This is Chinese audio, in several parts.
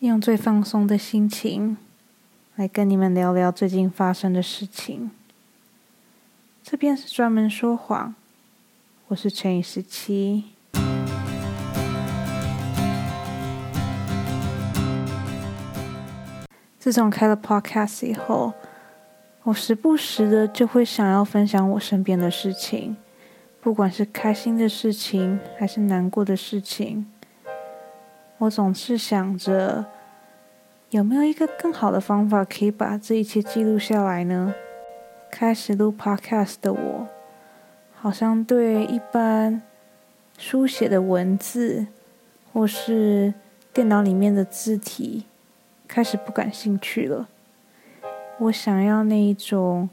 用最放松的心情来跟你们聊聊最近发生的事情。这边是专门说谎，我是乘以十七。自从开了 Podcast 以后，我时不时的就会想要分享我身边的事情，不管是开心的事情还是难过的事情。我总是想着，有没有一个更好的方法可以把这一切记录下来呢？开始录 podcast 的我，好像对一般书写的文字或是电脑里面的字体开始不感兴趣了。我想要那一种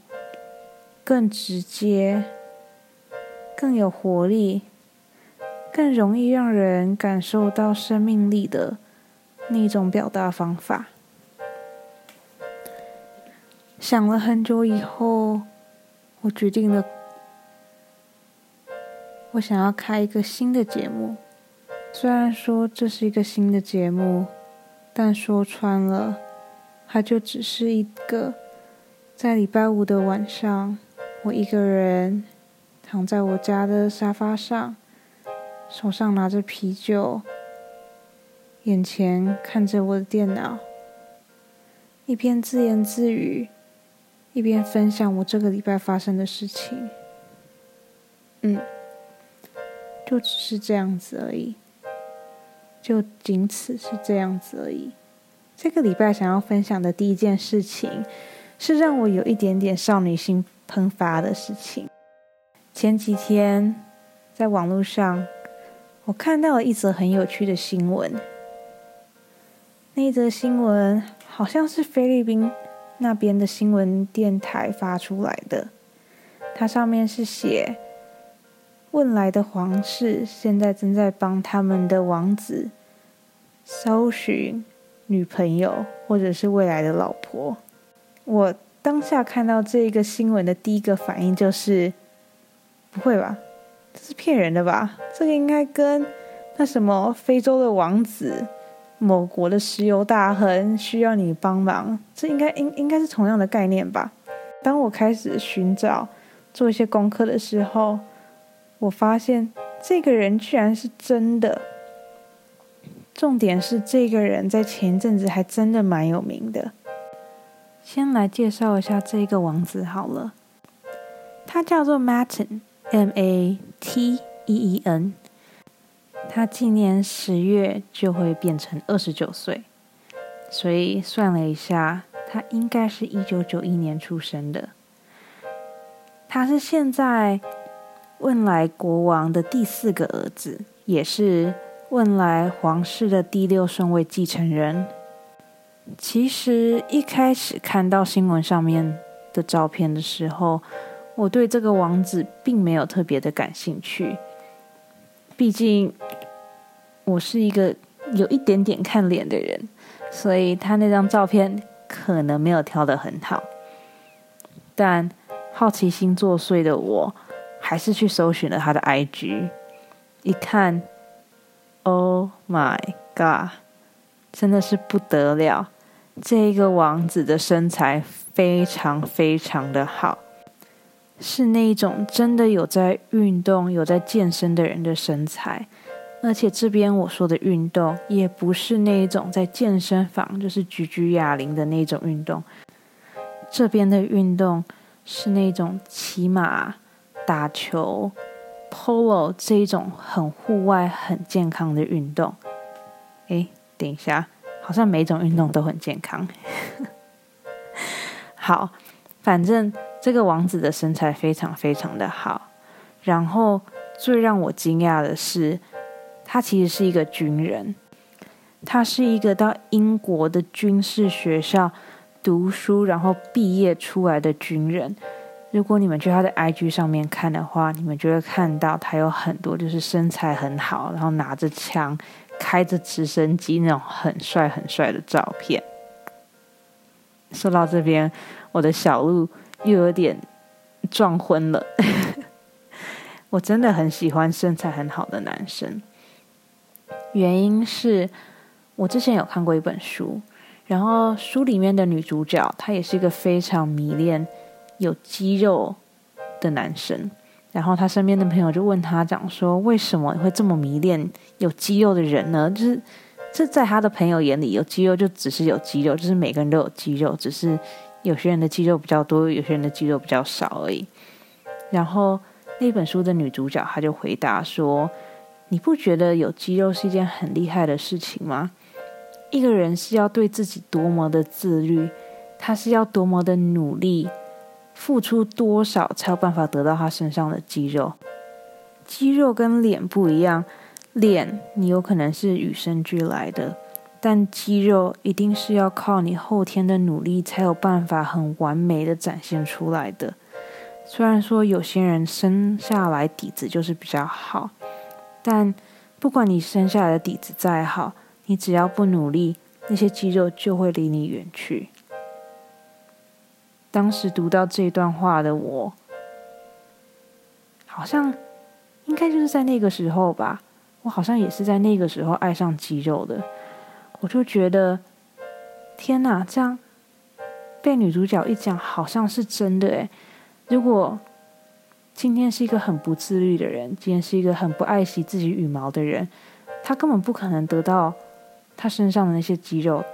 更直接、更有活力。更容易让人感受到生命力的那种表达方法。想了很久以后，我决定了，我想要开一个新的节目。虽然说这是一个新的节目，但说穿了，它就只是一个在礼拜五的晚上，我一个人躺在我家的沙发上。手上拿着啤酒，眼前看着我的电脑，一边自言自语，一边分享我这个礼拜发生的事情。嗯，就只是这样子而已，就仅此是这样子而已。这个礼拜想要分享的第一件事情，是让我有一点点少女心喷发的事情。前几天在网络上。我看到了一则很有趣的新闻。那一则新闻好像是菲律宾那边的新闻电台发出来的。它上面是写：问来的皇室现在正在帮他们的王子搜寻女朋友或者是未来的老婆。我当下看到这个新闻的第一个反应就是：不会吧？这是骗人的吧？这个应该跟那什么非洲的王子、某国的石油大亨需要你帮忙，这应该应应该是同样的概念吧？当我开始寻找、做一些功课的时候，我发现这个人居然是真的。重点是这个人在前一阵子还真的蛮有名的。先来介绍一下这个王子好了，他叫做 Martin。M A T E E N，他今年十月就会变成二十九岁，所以算了一下，他应该是一九九一年出生的。他是现在汶莱国王的第四个儿子，也是汶莱皇室的第六顺位继承人。其实一开始看到新闻上面的照片的时候，我对这个王子并没有特别的感兴趣，毕竟我是一个有一点点看脸的人，所以他那张照片可能没有挑的很好。但好奇心作祟的我，还是去搜寻了他的 IG，一看，Oh my god，真的是不得了！这一个王子的身材非常非常的好。是那一种真的有在运动、有在健身的人的身材，而且这边我说的运动也不是那一种在健身房就是举举哑铃的那种运动，这边的运动是那种骑马、打球、polo 这一种很户外、很健康的运动。诶，等一下，好像每种运动都很健康。好，反正。这个王子的身材非常非常的好，然后最让我惊讶的是，他其实是一个军人，他是一个到英国的军事学校读书，然后毕业出来的军人。如果你们去他的 IG 上面看的话，你们就会看到他有很多就是身材很好，然后拿着枪、开着直升机那种很帅很帅的照片。说到这边，我的小鹿。又有点撞昏了。我真的很喜欢身材很好的男生，原因是我之前有看过一本书，然后书里面的女主角她也是一个非常迷恋有肌肉的男生。然后她身边的朋友就问他讲说：“为什么会这么迷恋有肌肉的人呢？就是这在他的朋友眼里，有肌肉就只是有肌肉，就是每个人都有肌肉，只是有些人的肌肉比较多，有些人的肌肉比较少而已。”然后那本书的女主角她就回答说：“你不觉得有肌肉是一件很厉害的事情吗？一个人是要对自己多么的自律，他是要多么的努力。”付出多少才有办法得到他身上的肌肉？肌肉跟脸不一样，脸你有可能是与生俱来的，但肌肉一定是要靠你后天的努力才有办法很完美的展现出来的。虽然说有些人生下来底子就是比较好，但不管你生下来的底子再好，你只要不努力，那些肌肉就会离你远去。当时读到这段话的我，好像应该就是在那个时候吧。我好像也是在那个时候爱上肌肉的。我就觉得，天哪，这样被女主角一讲，好像是真的诶。如果今天是一个很不自律的人，今天是一个很不爱惜自己羽毛的人，他根本不可能得到他身上的那些肌肉，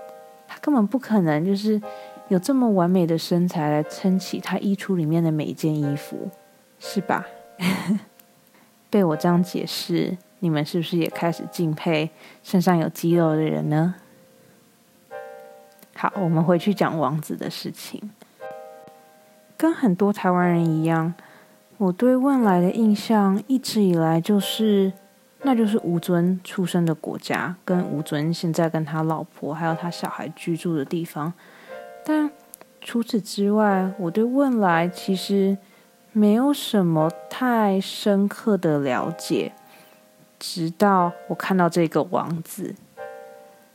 他根本不可能就是。有这么完美的身材来撑起他衣橱里面的每一件衣服，是吧？被我这样解释，你们是不是也开始敬佩身上有肌肉的人呢？好，我们回去讲王子的事情。跟很多台湾人一样，我对未来的印象一直以来就是，那就是吴尊出生的国家，跟吴尊现在跟他老婆还有他小孩居住的地方。但除此之外，我对未来其实没有什么太深刻的了解。直到我看到这个王子，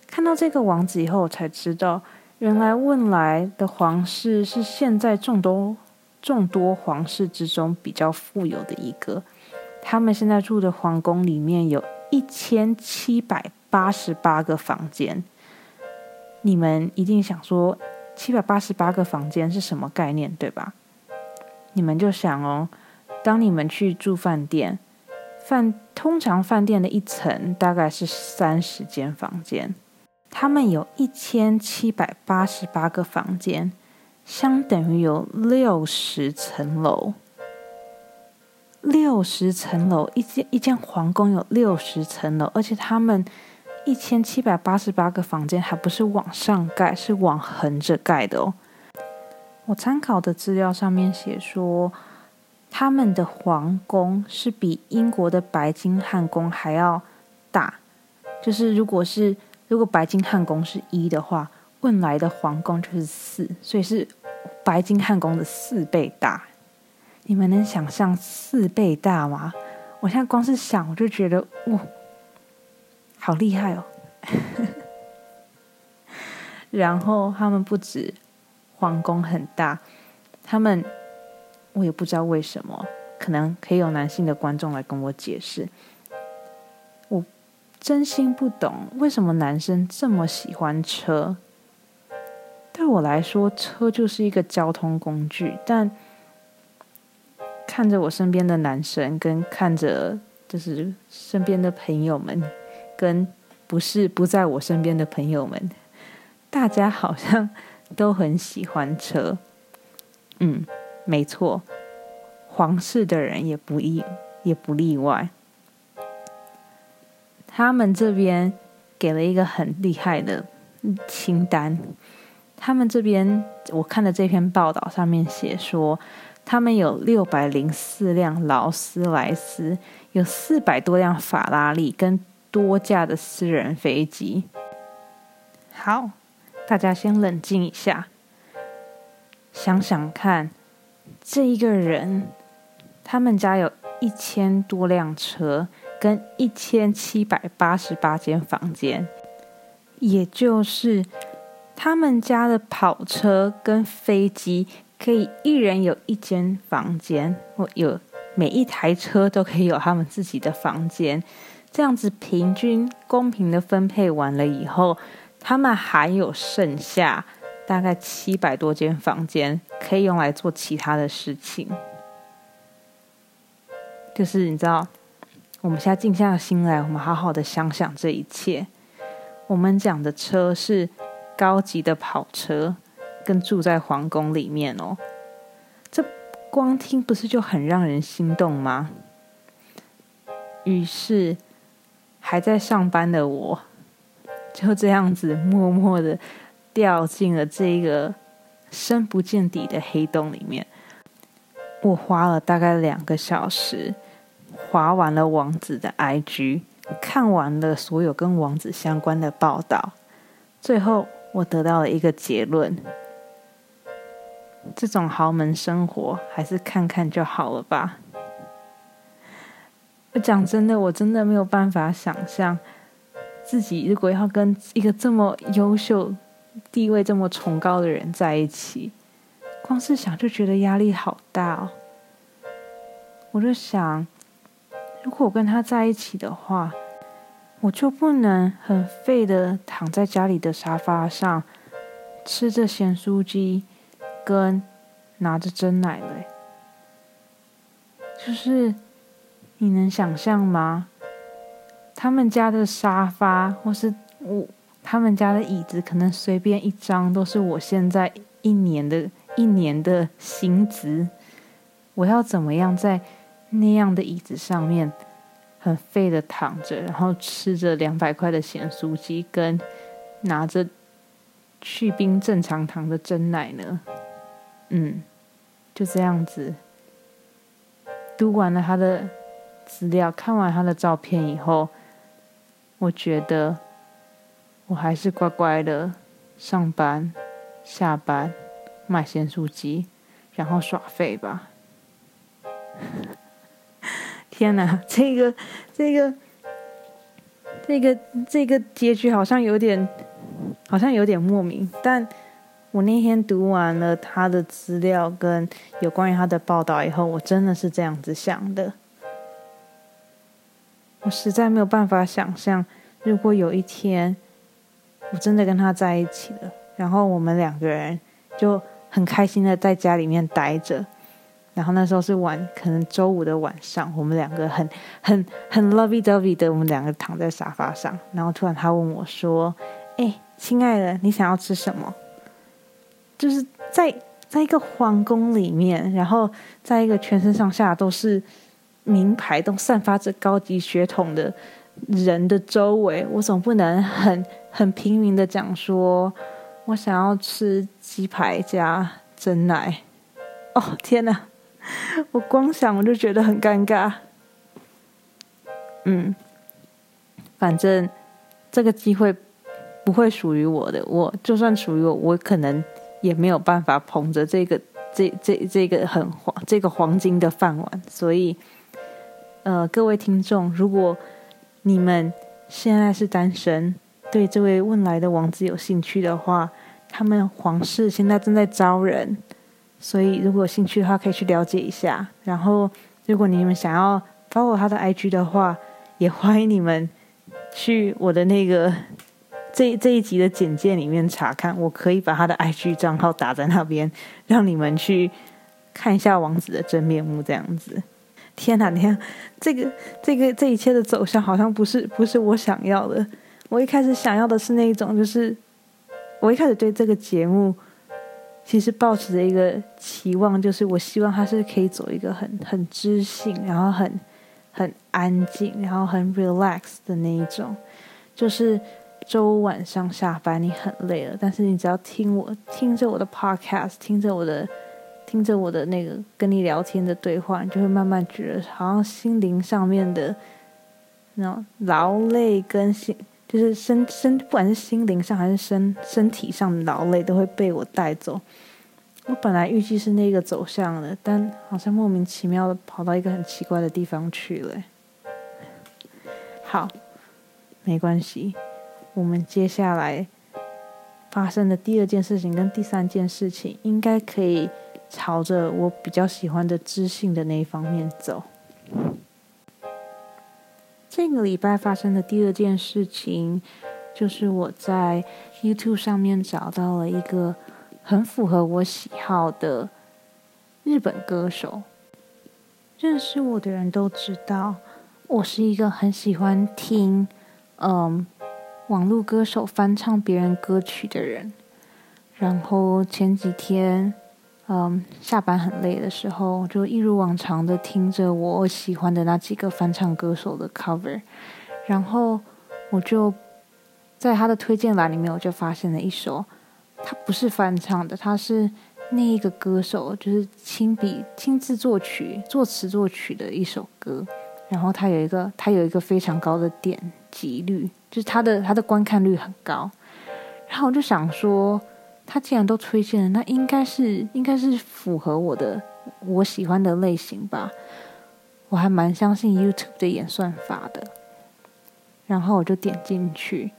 看到这个王子以后，我才知道，原来汶来的皇室是现在众多众多皇室之中比较富有的一个。他们现在住的皇宫里面有一千七百八十八个房间。你们一定想说。七百八十八个房间是什么概念，对吧？你们就想哦，当你们去住饭店，饭通常饭店的一层大概是三十间房间，他们有一千七百八十八个房间，相等于有六十层楼。六十层楼，一间一间皇宫有六十层楼，而且他们。一千七百八十八个房间，还不是往上盖，是往横着盖的哦。我参考的资料上面写说，他们的皇宫是比英国的白金汉宫还要大。就是如果是如果白金汉宫是一的话，汶莱的皇宫就是四，所以是白金汉宫的四倍大。你们能想象四倍大吗？我现在光是想，我就觉得哇！好厉害哦！然后他们不止皇宫很大，他们我也不知道为什么，可能可以有男性的观众来跟我解释。我真心不懂为什么男生这么喜欢车。对我来说，车就是一个交通工具，但看着我身边的男生，跟看着就是身边的朋友们。跟不是不在我身边的朋友们，大家好像都很喜欢车。嗯，没错，皇室的人也不意也不例外。他们这边给了一个很厉害的清单。他们这边我看的这篇报道上面写说，他们有六百零四辆劳斯莱斯，有四百多辆法拉利跟。多架的私人飞机。好，大家先冷静一下，想想看，这一个人，他们家有一千多辆车，跟一千七百八十八间房间，也就是他们家的跑车跟飞机，可以一人有一间房间，或有每一台车都可以有他们自己的房间。这样子平均公平的分配完了以后，他们还有剩下大概七百多间房间可以用来做其他的事情。就是你知道，我们现在静下心来，我们好好的想想这一切。我们讲的车是高级的跑车，跟住在皇宫里面哦。这光听不是就很让人心动吗？于是，还在上班的我，就这样子默默的掉进了这个深不见底的黑洞里面。我花了大概两个小时。划完了王子的 IG，看完了所有跟王子相关的报道，最后我得到了一个结论：这种豪门生活还是看看就好了吧。我讲真的，我真的没有办法想象自己如果要跟一个这么优秀、地位这么崇高的人在一起，光是想就觉得压力好大哦。我就想。如果我跟他在一起的话，我就不能很废的躺在家里的沙发上，吃着咸酥鸡，跟拿着真奶了。就是你能想象吗？他们家的沙发，或是我他们家的椅子，可能随便一张都是我现在一年的一年的薪资。我要怎么样在？那样的椅子上面，很废的躺着，然后吃着两百块的咸酥鸡，跟拿着去冰正常糖的真奶呢。嗯，就这样子，读完了他的资料，看完他的照片以后，我觉得我还是乖乖的上班、下班、买咸酥鸡，然后耍废吧。天哪，这个、这个、这个、这个结局好像有点，好像有点莫名。但我那天读完了他的资料跟有关于他的报道以后，我真的是这样子想的。我实在没有办法想象，如果有一天我真的跟他在一起了，然后我们两个人就很开心的在家里面待着。然后那时候是晚，可能周五的晚上，我们两个很很很 lovey dovey 的，我们两个躺在沙发上。然后突然他问我说：“哎，亲爱的，你想要吃什么？”就是在在一个皇宫里面，然后在一个全身上下都是名牌、都散发着高级血统的人的周围，我总不能很很平民的讲说：“我想要吃鸡排加真奶。”哦，天哪！我光想我就觉得很尴尬。嗯，反正这个机会不会属于我的。我就算属于我，我可能也没有办法捧着这个这这这个很黄这个黄金的饭碗。所以，呃，各位听众，如果你们现在是单身，对这位问来的王子有兴趣的话，他们皇室现在正在招人。所以，如果有兴趣的话，可以去了解一下。然后，如果你们想要 follow 他的 IG 的话，也欢迎你们去我的那个这这一集的简介里面查看。我可以把他的 IG 账号打在那边，让你们去看一下王子的真面目。这样子，天哪！你看这个这个这一切的走向，好像不是不是我想要的。我一开始想要的是那一种，就是我一开始对这个节目。其实抱持着一个期望，就是我希望他是可以走一个很很知性，然后很很安静，然后很 relax 的那一种。就是周五晚上下班，你很累了，但是你只要听我听着我的 podcast，听着我的听着我的那个跟你聊天的对话，你就会慢慢觉得好像心灵上面的那种劳累跟心。就是身身，不管是心灵上还是身身体上的劳累，都会被我带走。我本来预计是那个走向的，但好像莫名其妙的跑到一个很奇怪的地方去了。好，没关系，我们接下来发生的第二件事情跟第三件事情，应该可以朝着我比较喜欢的知性的那一方面走。这个礼拜发生的第二件事情，就是我在 YouTube 上面找到了一个很符合我喜好的日本歌手。认识我的人都知道，我是一个很喜欢听嗯网络歌手翻唱别人歌曲的人。然后前几天。嗯，下班很累的时候，就一如往常的听着我喜欢的那几个翻唱歌手的 cover，然后我就在他的推荐栏里面，我就发现了一首，他不是翻唱的，他是那一个歌手就是亲笔亲自作曲、作词作曲的一首歌，然后他有一个他有一个非常高的点击率，就是他的他的观看率很高，然后我就想说。他既然都推荐了，那应该是应该是符合我的我喜欢的类型吧。我还蛮相信 YouTube 的演算法的。然后我就点进去，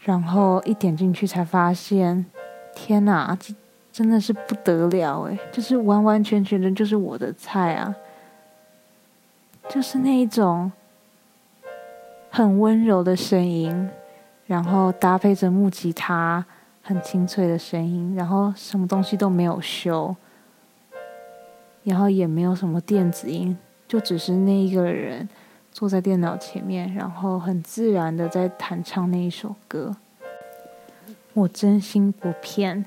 然后一点进去才发现，天哪，这真的是不得了诶，就是完完全全的就是我的菜啊！就是那一种很温柔的声音，然后搭配着木吉他。很清脆的声音，然后什么东西都没有修，然后也没有什么电子音，就只是那一个人坐在电脑前面，然后很自然的在弹唱那一首歌。我真心不骗，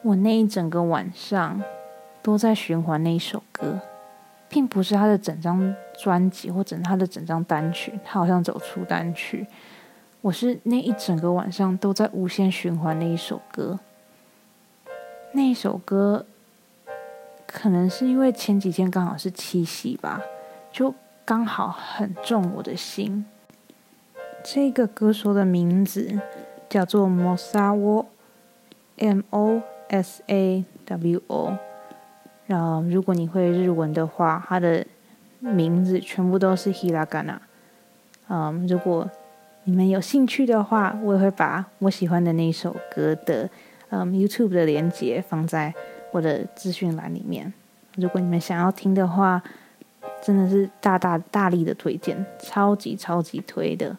我那一整个晚上都在循环那一首歌，并不是他的整张专辑或者他的整张单曲，他好像走出单曲。我是那一整个晚上都在无限循环那一首歌，那一首歌，可能是因为前几天刚好是七夕吧，就刚好很重我的心。这个歌手的名字叫做 Mosawo，M O S A W O。然后，如果你会日文的话，他的名字全部都是 Hiragana。嗯，如果你们有兴趣的话，我也会把我喜欢的那首歌的嗯 YouTube 的连接放在我的资讯栏里面。如果你们想要听的话，真的是大大大力的推荐，超级超级推的，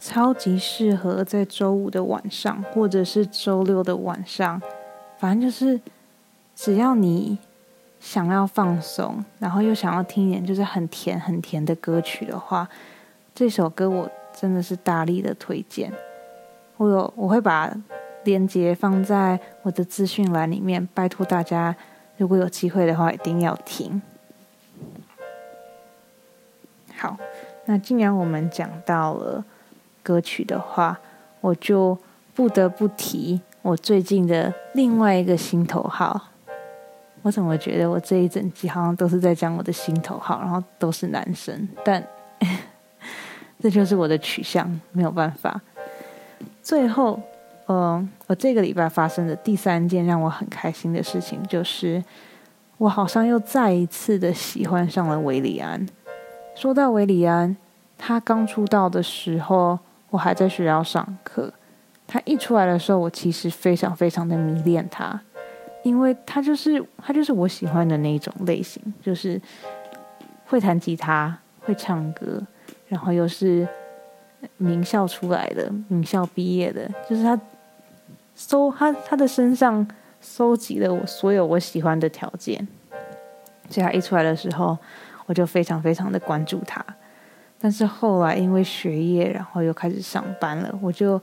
超级适合在周五的晚上或者是周六的晚上，反正就是只要你想要放松，然后又想要听一点就是很甜很甜的歌曲的话，这首歌我。真的是大力的推荐，我有我会把链接放在我的资讯栏里面，拜托大家，如果有机会的话，一定要听。好，那既然我们讲到了歌曲的话，我就不得不提我最近的另外一个心头好。我怎么觉得我这一整集好像都是在讲我的心头好，然后都是男生，但。这就是我的取向，没有办法。最后，嗯，我这个礼拜发生的第三件让我很开心的事情，就是我好像又再一次的喜欢上了维里安。说到维里安，他刚出道的时候，我还在学校上课。他一出来的时候，我其实非常非常的迷恋他，因为他就是他就是我喜欢的那一种类型，就是会弹吉他，会唱歌。然后又是名校出来的，名校毕业的，就是他收他他的身上收集了我所有我喜欢的条件，所以他一出来的时候，我就非常非常的关注他。但是后来因为学业，然后又开始上班了，我就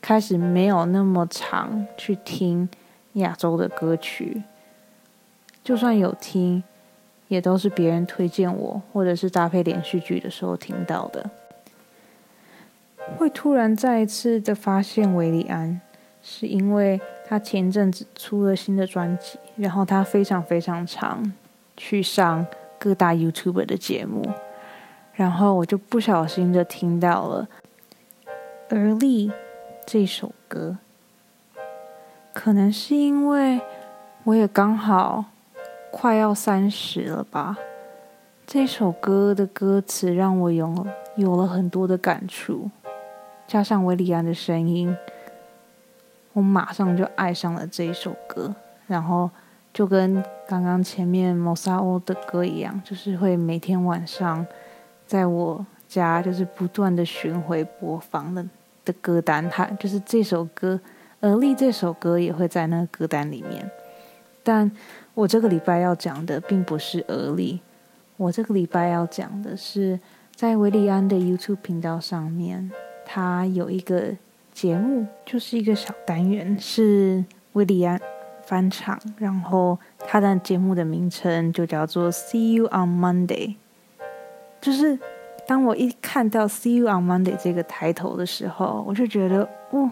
开始没有那么常去听亚洲的歌曲，就算有听。也都是别人推荐我，或者是搭配连续剧的时候听到的。会突然再一次的发现维里安，是因为他前阵子出了新的专辑，然后他非常非常常去上各大 YouTube 的节目，然后我就不小心的听到了《而立》这首歌，可能是因为我也刚好。快要三十了吧？这首歌的歌词让我有有了很多的感触，加上维里安的声音，我马上就爱上了这一首歌。然后就跟刚刚前面摩萨欧的歌一样，就是会每天晚上在我家就是不断的巡回播放的的歌单，它就是这首歌《而立》这首歌也会在那个歌单里面。但我这个礼拜要讲的并不是《而立》，我这个礼拜要讲的是在维里安的 YouTube 频道上面，他有一个节目，就是一个小单元，是维里安翻唱，然后他的节目的名称就叫做《See You on Monday》，就是当我一看到《See You on Monday》这个抬头的时候，我就觉得，哦，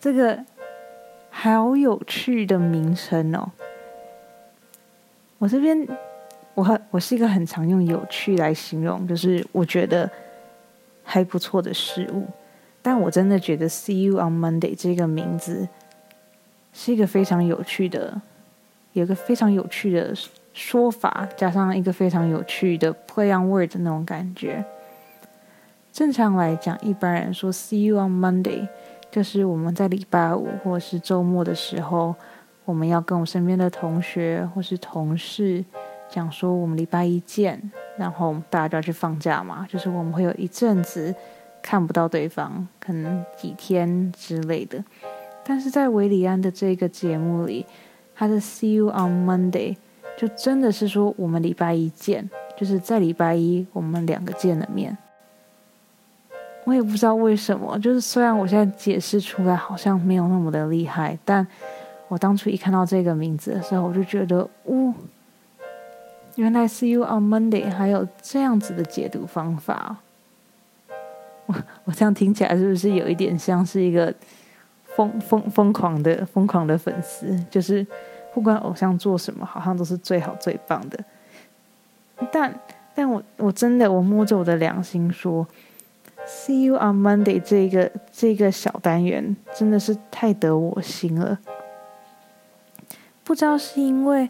这个好有趣的名称哦。我这边，我很我是一个很常用有趣来形容，就是我觉得还不错的事物。但我真的觉得 “See you on Monday” 这个名字是一个非常有趣的，有一个非常有趣的说法，加上一个非常有趣的 play on word 那种感觉。正常来讲，一般人说 “See you on Monday” 就是我们在礼拜五或是周末的时候。我们要跟我身边的同学或是同事讲说，我们礼拜一见，然后大家就要去放假嘛，就是我们会有一阵子看不到对方，可能几天之类的。但是在维里安的这个节目里，他的 “See you on Monday” 就真的是说我们礼拜一见，就是在礼拜一我们两个见了面。我也不知道为什么，就是虽然我现在解释出来好像没有那么的厉害，但。我当初一看到这个名字的时候，我就觉得，哦，原来 “see you on Monday” 还有这样子的解读方法。我 我这样听起来是不是有一点像是一个疯疯疯狂的疯狂的粉丝？就是不管偶像做什么，好像都是最好最棒的。但但我我真的我摸着我的良心说，“see you on Monday” 这个这个小单元真的是太得我心了。不知道是因为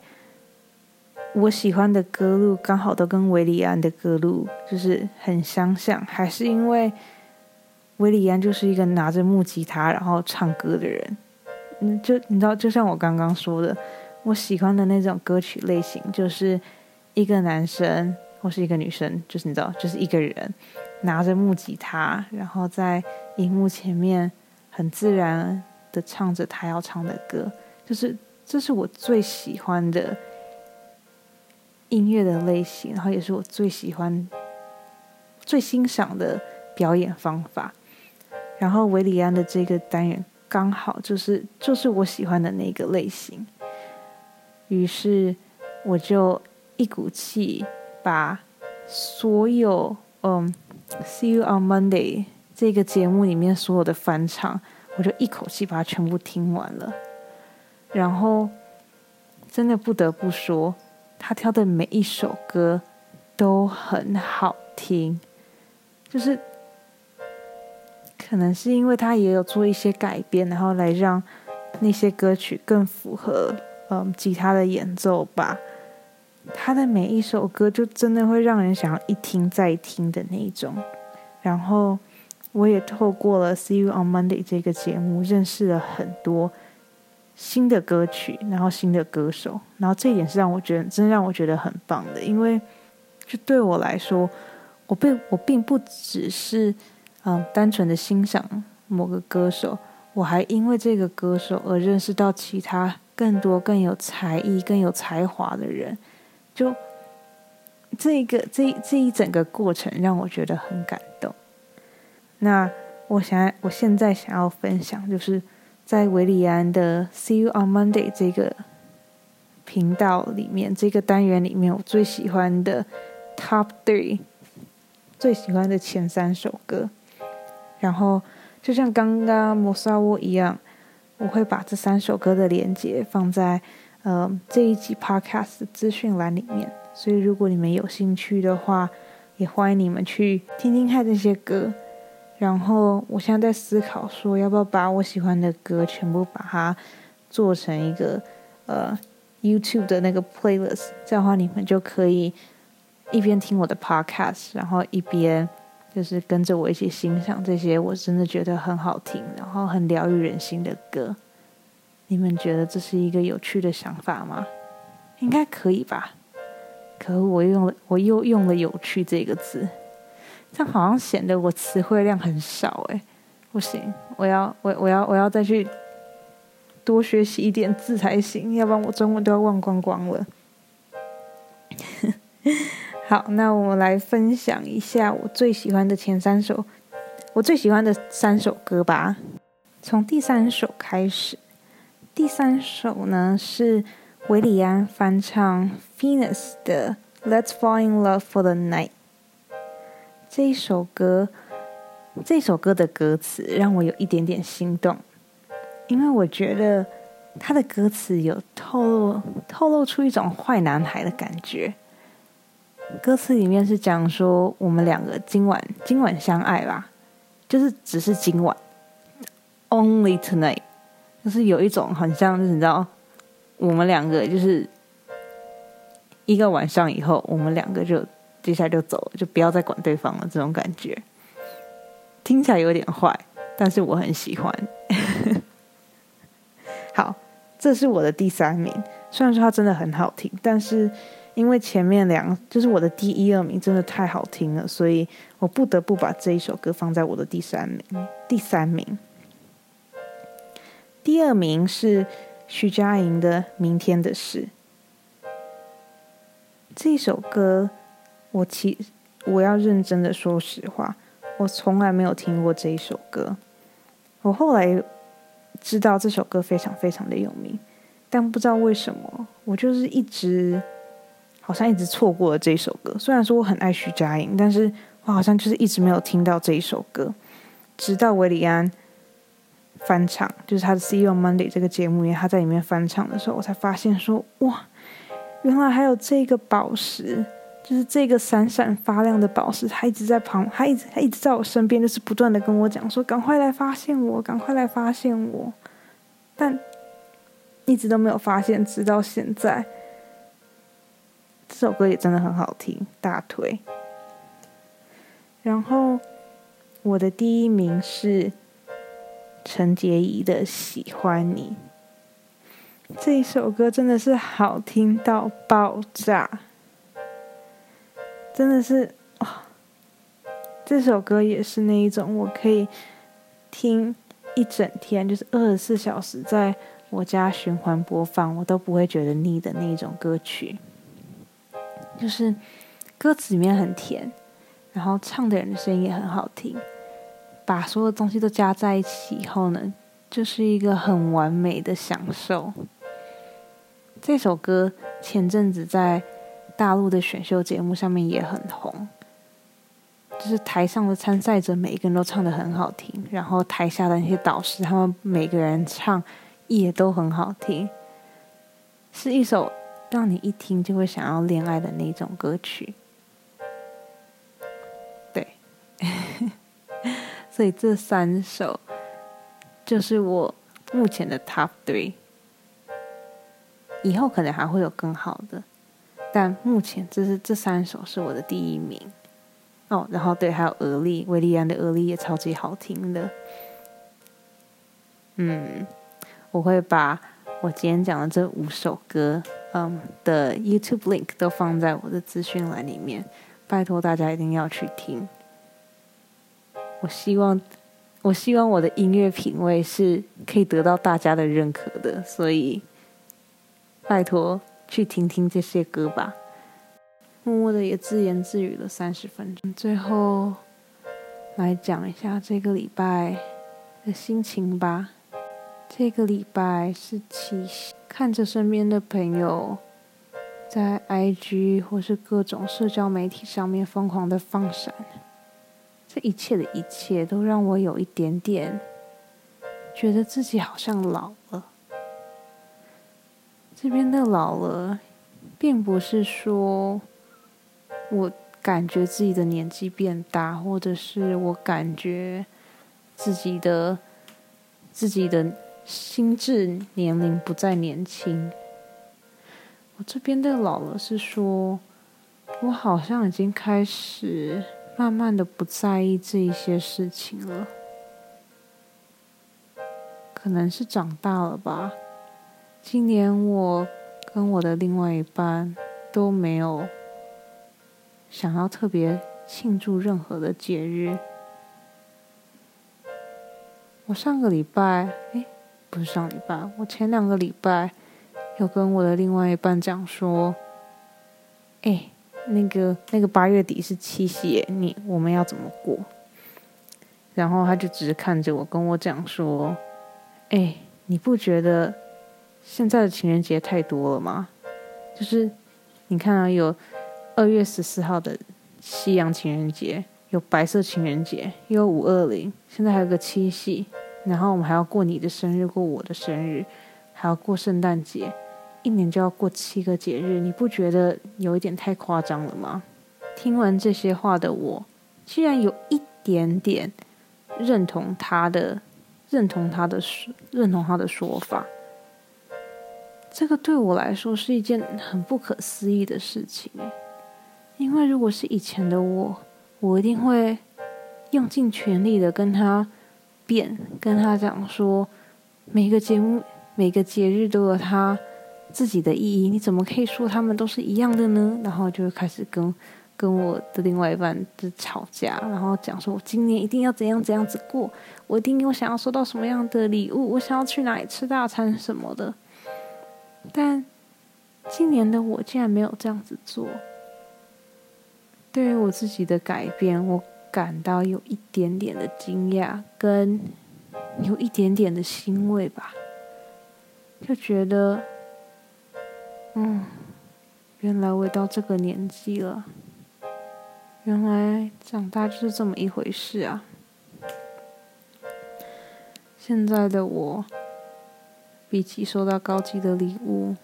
我喜欢的歌路刚好都跟维里安的歌路就是很相像，还是因为维里安就是一个拿着木吉他然后唱歌的人？嗯，就你知道，就像我刚刚说的，我喜欢的那种歌曲类型，就是一个男生或是一个女生，就是你知道，就是一个人拿着木吉他，然后在荧幕前面很自然的唱着他要唱的歌，就是。这是我最喜欢的音乐的类型，然后也是我最喜欢、最欣赏的表演方法。然后维里安的这个单元刚好就是就是我喜欢的那个类型，于是我就一股气把所有嗯《See You on Monday》这个节目里面所有的翻唱，我就一口气把它全部听完了。然后，真的不得不说，他挑的每一首歌都很好听。就是可能是因为他也有做一些改编，然后来让那些歌曲更符合嗯吉他的演奏吧。他的每一首歌就真的会让人想要一听再听的那一种。然后我也透过了《See You on Monday》这个节目，认识了很多。新的歌曲，然后新的歌手，然后这一点是让我觉得，真的让我觉得很棒的。因为，就对我来说，我并我并不只是嗯单纯的欣赏某个歌手，我还因为这个歌手而认识到其他更多更有才艺、更有才华的人。就这个这这一整个过程让我觉得很感动。那我想我现在想要分享就是。在维里安的 See You on Monday 这个频道里面，这个单元里面，我最喜欢的 Top Three，最喜欢的前三首歌。然后，就像刚刚摩萨沃一样，我会把这三首歌的连接放在呃这一集 Podcast 的资讯栏里面。所以，如果你们有兴趣的话，也欢迎你们去听听看这些歌。然后我现在在思考，说要不要把我喜欢的歌全部把它做成一个呃 YouTube 的那个 playlist，这样的话你们就可以一边听我的 podcast，然后一边就是跟着我一起欣赏这些我真的觉得很好听，然后很疗愈人心的歌。你们觉得这是一个有趣的想法吗？应该可以吧？可我用了，我又用了“有趣”这个字。这样好像显得我词汇量很少哎，不行，我要我我要我要再去多学习一点字才行，要不然我中文都要忘光光了。好，那我们来分享一下我最喜欢的前三首，我最喜欢的三首歌吧。从第三首开始，第三首呢是维里安翻唱 Venus 的《Let's Fall in Love for the Night》。这一首歌，这首歌的歌词让我有一点点心动，因为我觉得他的歌词有透露透露出一种坏男孩的感觉。歌词里面是讲说，我们两个今晚今晚相爱吧，就是只是今晚，only tonight，就是有一种很像，就是你知道，我们两个就是一个晚上以后，我们两个就接下来就走了，就不要再管对方了，这种感觉听起来有点坏，但是我很喜欢。好，这是我的第三名，虽然说它真的很好听，但是。因为前面两就是我的第一二名真的太好听了，所以我不得不把这一首歌放在我的第三名。第三名，第二名是徐佳莹的《明天的事》。这首歌，我其我要认真的说实话，我从来没有听过这一首歌。我后来知道这首歌非常非常的有名，但不知道为什么，我就是一直。好像一直错过了这一首歌。虽然说我很爱徐佳莹，但是我好像就是一直没有听到这一首歌。直到维里安翻唱，就是他的《See You Monday》这个节目，因为他在里面翻唱的时候，我才发现说，哇，原来还有这个宝石，就是这个闪闪发亮的宝石，他一直在旁，他一直他一直在我身边，就是不断的跟我讲说，赶快来发现我，赶快来发现我。但一直都没有发现，直到现在。这首歌也真的很好听，大腿。然后我的第一名是陈洁仪的《喜欢你》，这一首歌真的是好听到爆炸，真的是啊！这首歌也是那一种我可以听一整天，就是二十四小时在我家循环播放，我都不会觉得腻的那一种歌曲。就是歌词里面很甜，然后唱的人的声音也很好听，把所有东西都加在一起以后呢，就是一个很完美的享受。这首歌前阵子在大陆的选秀节目上面也很红，就是台上的参赛者每一个人都唱的很好听，然后台下的那些导师他们每个人唱也都很好听，是一首。让你一听就会想要恋爱的那种歌曲，对，所以这三首就是我目前的 Top Three，以后可能还会有更好的，但目前这是这三首是我的第一名哦。然后对，还有《俄丽》，维利安的《俄丽》也超级好听的，嗯，我会把我今天讲的这五首歌。嗯的 YouTube link 都放在我的资讯栏里面，拜托大家一定要去听。我希望，我希望我的音乐品味是可以得到大家的认可的，所以拜托去听听这些歌吧。默默的也自言自语了三十分钟，最后来讲一下这个礼拜的心情吧。这个礼拜是七夕。看着身边的朋友在 IG 或是各种社交媒体上面疯狂的放闪，这一切的一切都让我有一点点觉得自己好像老了。这边的老了，并不是说我感觉自己的年纪变大，或者是我感觉自己的自己的。心智年龄不再年轻，我这边的老了是说，我好像已经开始慢慢的不在意这一些事情了，可能是长大了吧。今年我跟我的另外一半都没有想要特别庆祝任何的节日。我上个礼拜，哎，不是上礼拜，我前两个礼拜有跟我的另外一半讲说，哎，那个那个八月底是七夕，你我们要怎么过？然后他就只是看着我跟我讲说，哎，你不觉得现在的情人节太多了吗？就是你看啊，有二月十四号的西洋情人节。有白色情人节，又有五二零，现在还有个七夕，然后我们还要过你的生日，过我的生日，还要过圣诞节，一年就要过七个节日，你不觉得有一点太夸张了吗？听完这些话的我，竟然有一点点认同他的，认同他的，认同他的说法。这个对我来说是一件很不可思议的事情因为如果是以前的我。我一定会用尽全力的跟他辩，跟他讲说，每个节目、每个节日都有他自己的意义，你怎么可以说他们都是一样的呢？然后就开始跟跟我的另外一半就吵架，然后讲说我今年一定要怎样怎样子过，我一定我想要收到什么样的礼物，我想要去哪里吃大餐什么的。但今年的我竟然没有这样子做。对于我自己的改变，我感到有一点点的惊讶，跟有一点点的欣慰吧。就觉得，嗯，原来我到这个年纪了，原来长大就是这么一回事啊。现在的我，比起收到高级的礼物，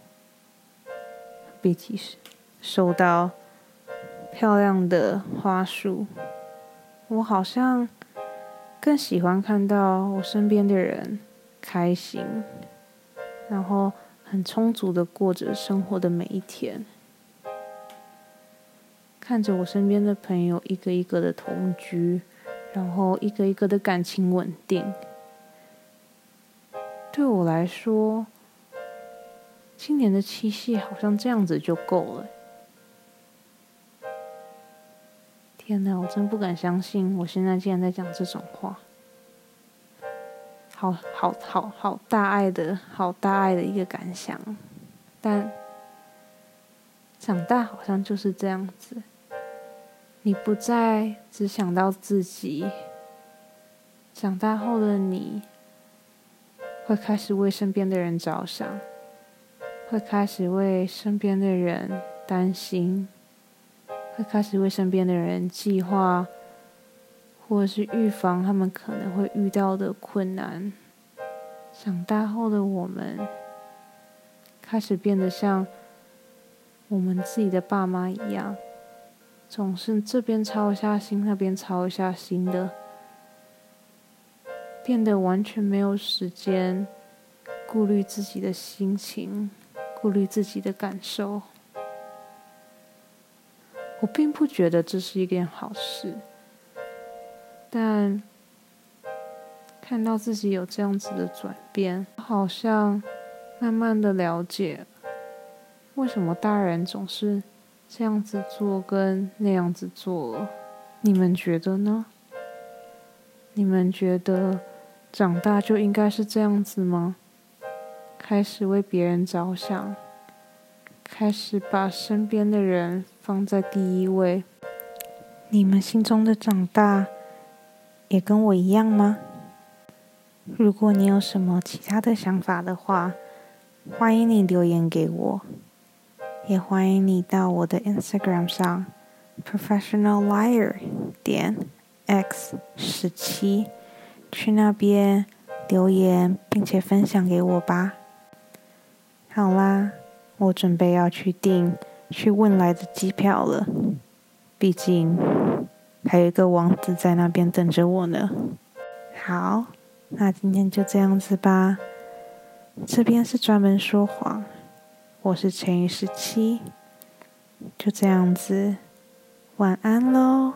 比起收到。漂亮的花束，我好像更喜欢看到我身边的人开心，然后很充足的过着生活的每一天，看着我身边的朋友一个一个的同居，然后一个一个的感情稳定，对我来说，今年的七夕好像这样子就够了。天哪，我真不敢相信，我现在竟然在讲这种话，好好好好大爱的好大爱的一个感想，但长大好像就是这样子，你不再只想到自己，长大后的你会开始为身边的人着想，会开始为身边的人担心。会开始为身边的人计划，或者是预防他们可能会遇到的困难。长大后的我们，开始变得像我们自己的爸妈一样，总是这边操一下心，那边操一下心的，变得完全没有时间顾虑自己的心情，顾虑自己的感受。我并不觉得这是一件好事，但看到自己有这样子的转变，好像慢慢的了解为什么大人总是这样子做跟那样子做。你们觉得呢？你们觉得长大就应该是这样子吗？开始为别人着想，开始把身边的人。放在第一位，你们心中的长大也跟我一样吗？如果你有什么其他的想法的话，欢迎你留言给我，也欢迎你到我的 Instagram 上 professional liar 点 x 十七去那边留言，并且分享给我吧。好啦，我准备要去订。去问来的机票了，毕竟还有一个王子在那边等着我呢。好，那今天就这样子吧。这边是专门说谎，我是乘以十七，就这样子，晚安喽。